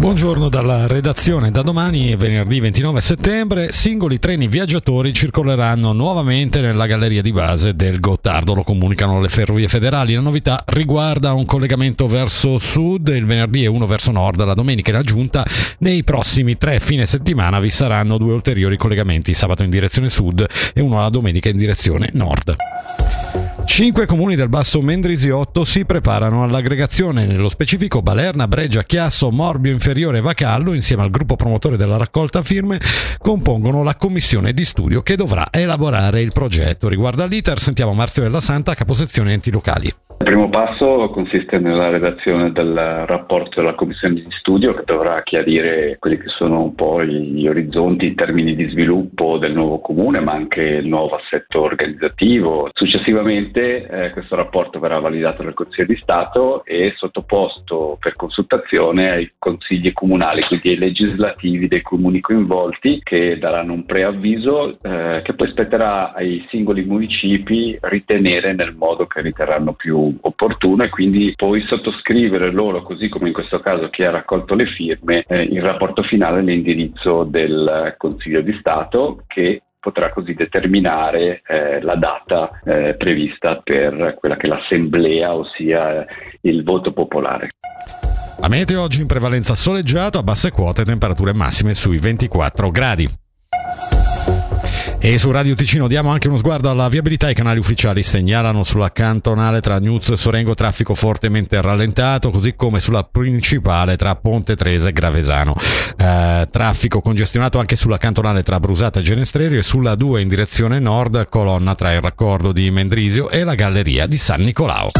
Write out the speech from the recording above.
Buongiorno dalla redazione. Da domani, venerdì 29 settembre, singoli treni viaggiatori circoleranno nuovamente nella galleria di base del Gottardo. Lo comunicano le ferrovie federali. La novità riguarda un collegamento verso sud il venerdì e uno verso nord la domenica in aggiunta. Nei prossimi tre fine settimana vi saranno due ulteriori collegamenti, sabato in direzione sud e uno la domenica in direzione nord. Cinque comuni del Basso Mendrisiotto si preparano all'aggregazione, nello specifico Balerna, Breggia, Chiasso, Morbio Inferiore e Vacallo, insieme al gruppo promotore della raccolta firme, compongono la commissione di studio che dovrà elaborare il progetto. Riguardo all'iter sentiamo Marzio della Santa, caposezione enti locali. Passo consiste nella redazione del rapporto della commissione di studio che dovrà chiarire quelli che sono un po' gli orizzonti in termini di sviluppo del nuovo comune, ma anche il nuovo assetto organizzativo. Successivamente eh, questo rapporto verrà validato dal Consiglio di Stato e sottoposto per consultazione ai consigli comunali, quindi ai legislativi dei comuni coinvolti che daranno un preavviso eh, che poi spetterà ai singoli municipi ritenere nel modo che riterranno più opportuno e quindi poi sottoscrivere loro, così come in questo caso chi ha raccolto le firme, eh, il rapporto finale all'indirizzo del Consiglio di Stato che potrà così determinare eh, la data eh, prevista per quella che è l'assemblea, ossia il voto popolare. A meteo oggi in prevalenza soleggiato, a basse quote, temperature massime sui 24 gradi. E su Radio Ticino diamo anche uno sguardo alla viabilità. I canali ufficiali segnalano sulla cantonale tra Gnuzzo e Sorengo traffico fortemente rallentato, così come sulla principale tra Ponte Trese e Gravesano. Eh, traffico congestionato anche sulla cantonale tra Brusata e Genestrerio e sulla 2 in direzione nord, colonna tra il raccordo di Mendrisio e la galleria di San Nicolao.